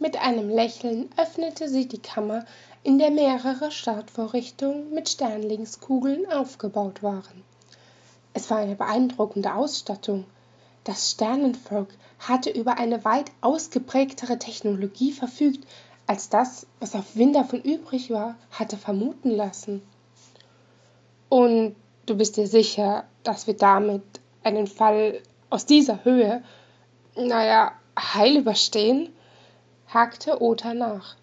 Mit einem Lächeln öffnete sie die Kammer, in der mehrere Startvorrichtungen mit Sternlingskugeln aufgebaut waren. Es war eine beeindruckende Ausstattung. Das Sternenvolk hatte über eine weit ausgeprägtere Technologie verfügt, als das, was auf Windavon übrig war, hatte vermuten lassen. Und du bist dir sicher, dass wir damit einen Fall aus dieser Höhe, naja, heil überstehen? Hakte Ota nach.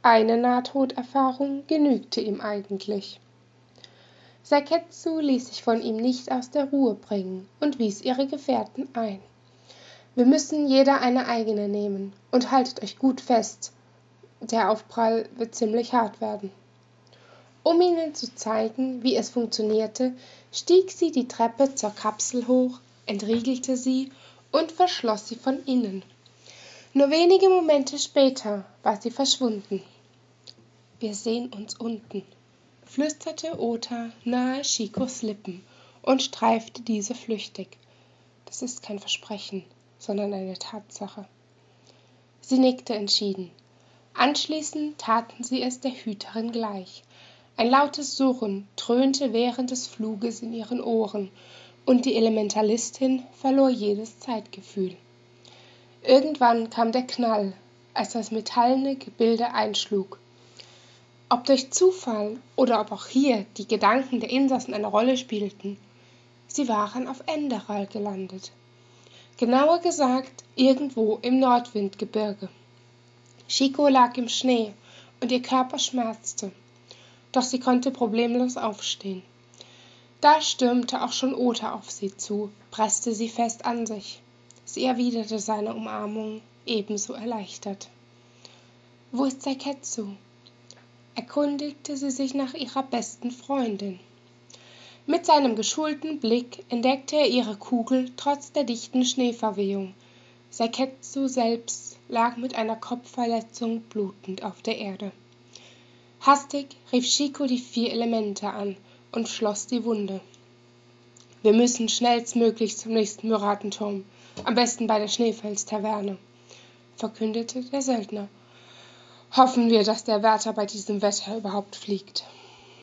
Eine Nahtoderfahrung genügte ihm eigentlich. Saketsu ließ sich von ihm nicht aus der Ruhe bringen und wies ihre Gefährten ein. Wir müssen jeder eine eigene nehmen und haltet euch gut fest. Der Aufprall wird ziemlich hart werden. Um ihnen zu zeigen, wie es funktionierte, stieg sie die Treppe zur Kapsel hoch, entriegelte sie und verschloss sie von innen. Nur wenige Momente später war sie verschwunden. Wir sehen uns unten, flüsterte Ota nahe Shikos Lippen und streifte diese flüchtig. Das ist kein Versprechen, sondern eine Tatsache. Sie nickte entschieden. Anschließend taten sie es der Hüterin gleich. Ein lautes Surren dröhnte während des Fluges in ihren Ohren, und die Elementalistin verlor jedes Zeitgefühl. Irgendwann kam der Knall, als das metallene Gebilde einschlug. Ob durch Zufall oder ob auch hier die Gedanken der Insassen eine Rolle spielten, sie waren auf Enderal gelandet. Genauer gesagt irgendwo im Nordwindgebirge. Chico lag im Schnee und ihr Körper schmerzte, doch sie konnte problemlos aufstehen. Da stürmte auch schon Ota auf sie zu, presste sie fest an sich. Sie erwiderte seine Umarmung ebenso erleichtert. Wo ist Saiketsu? erkundigte sie sich nach ihrer besten Freundin. Mit seinem geschulten Blick entdeckte er ihre Kugel trotz der dichten Schneeverwehung. Saiketsu selbst lag mit einer Kopfverletzung blutend auf der Erde. Hastig rief Shiko die vier Elemente an und schloss die Wunde. Wir müssen schnellstmöglich zum nächsten Muratenturm, am besten bei der Schneefels-Taverne, verkündete der Söldner. Hoffen wir, dass der Wärter bei diesem Wetter überhaupt fliegt.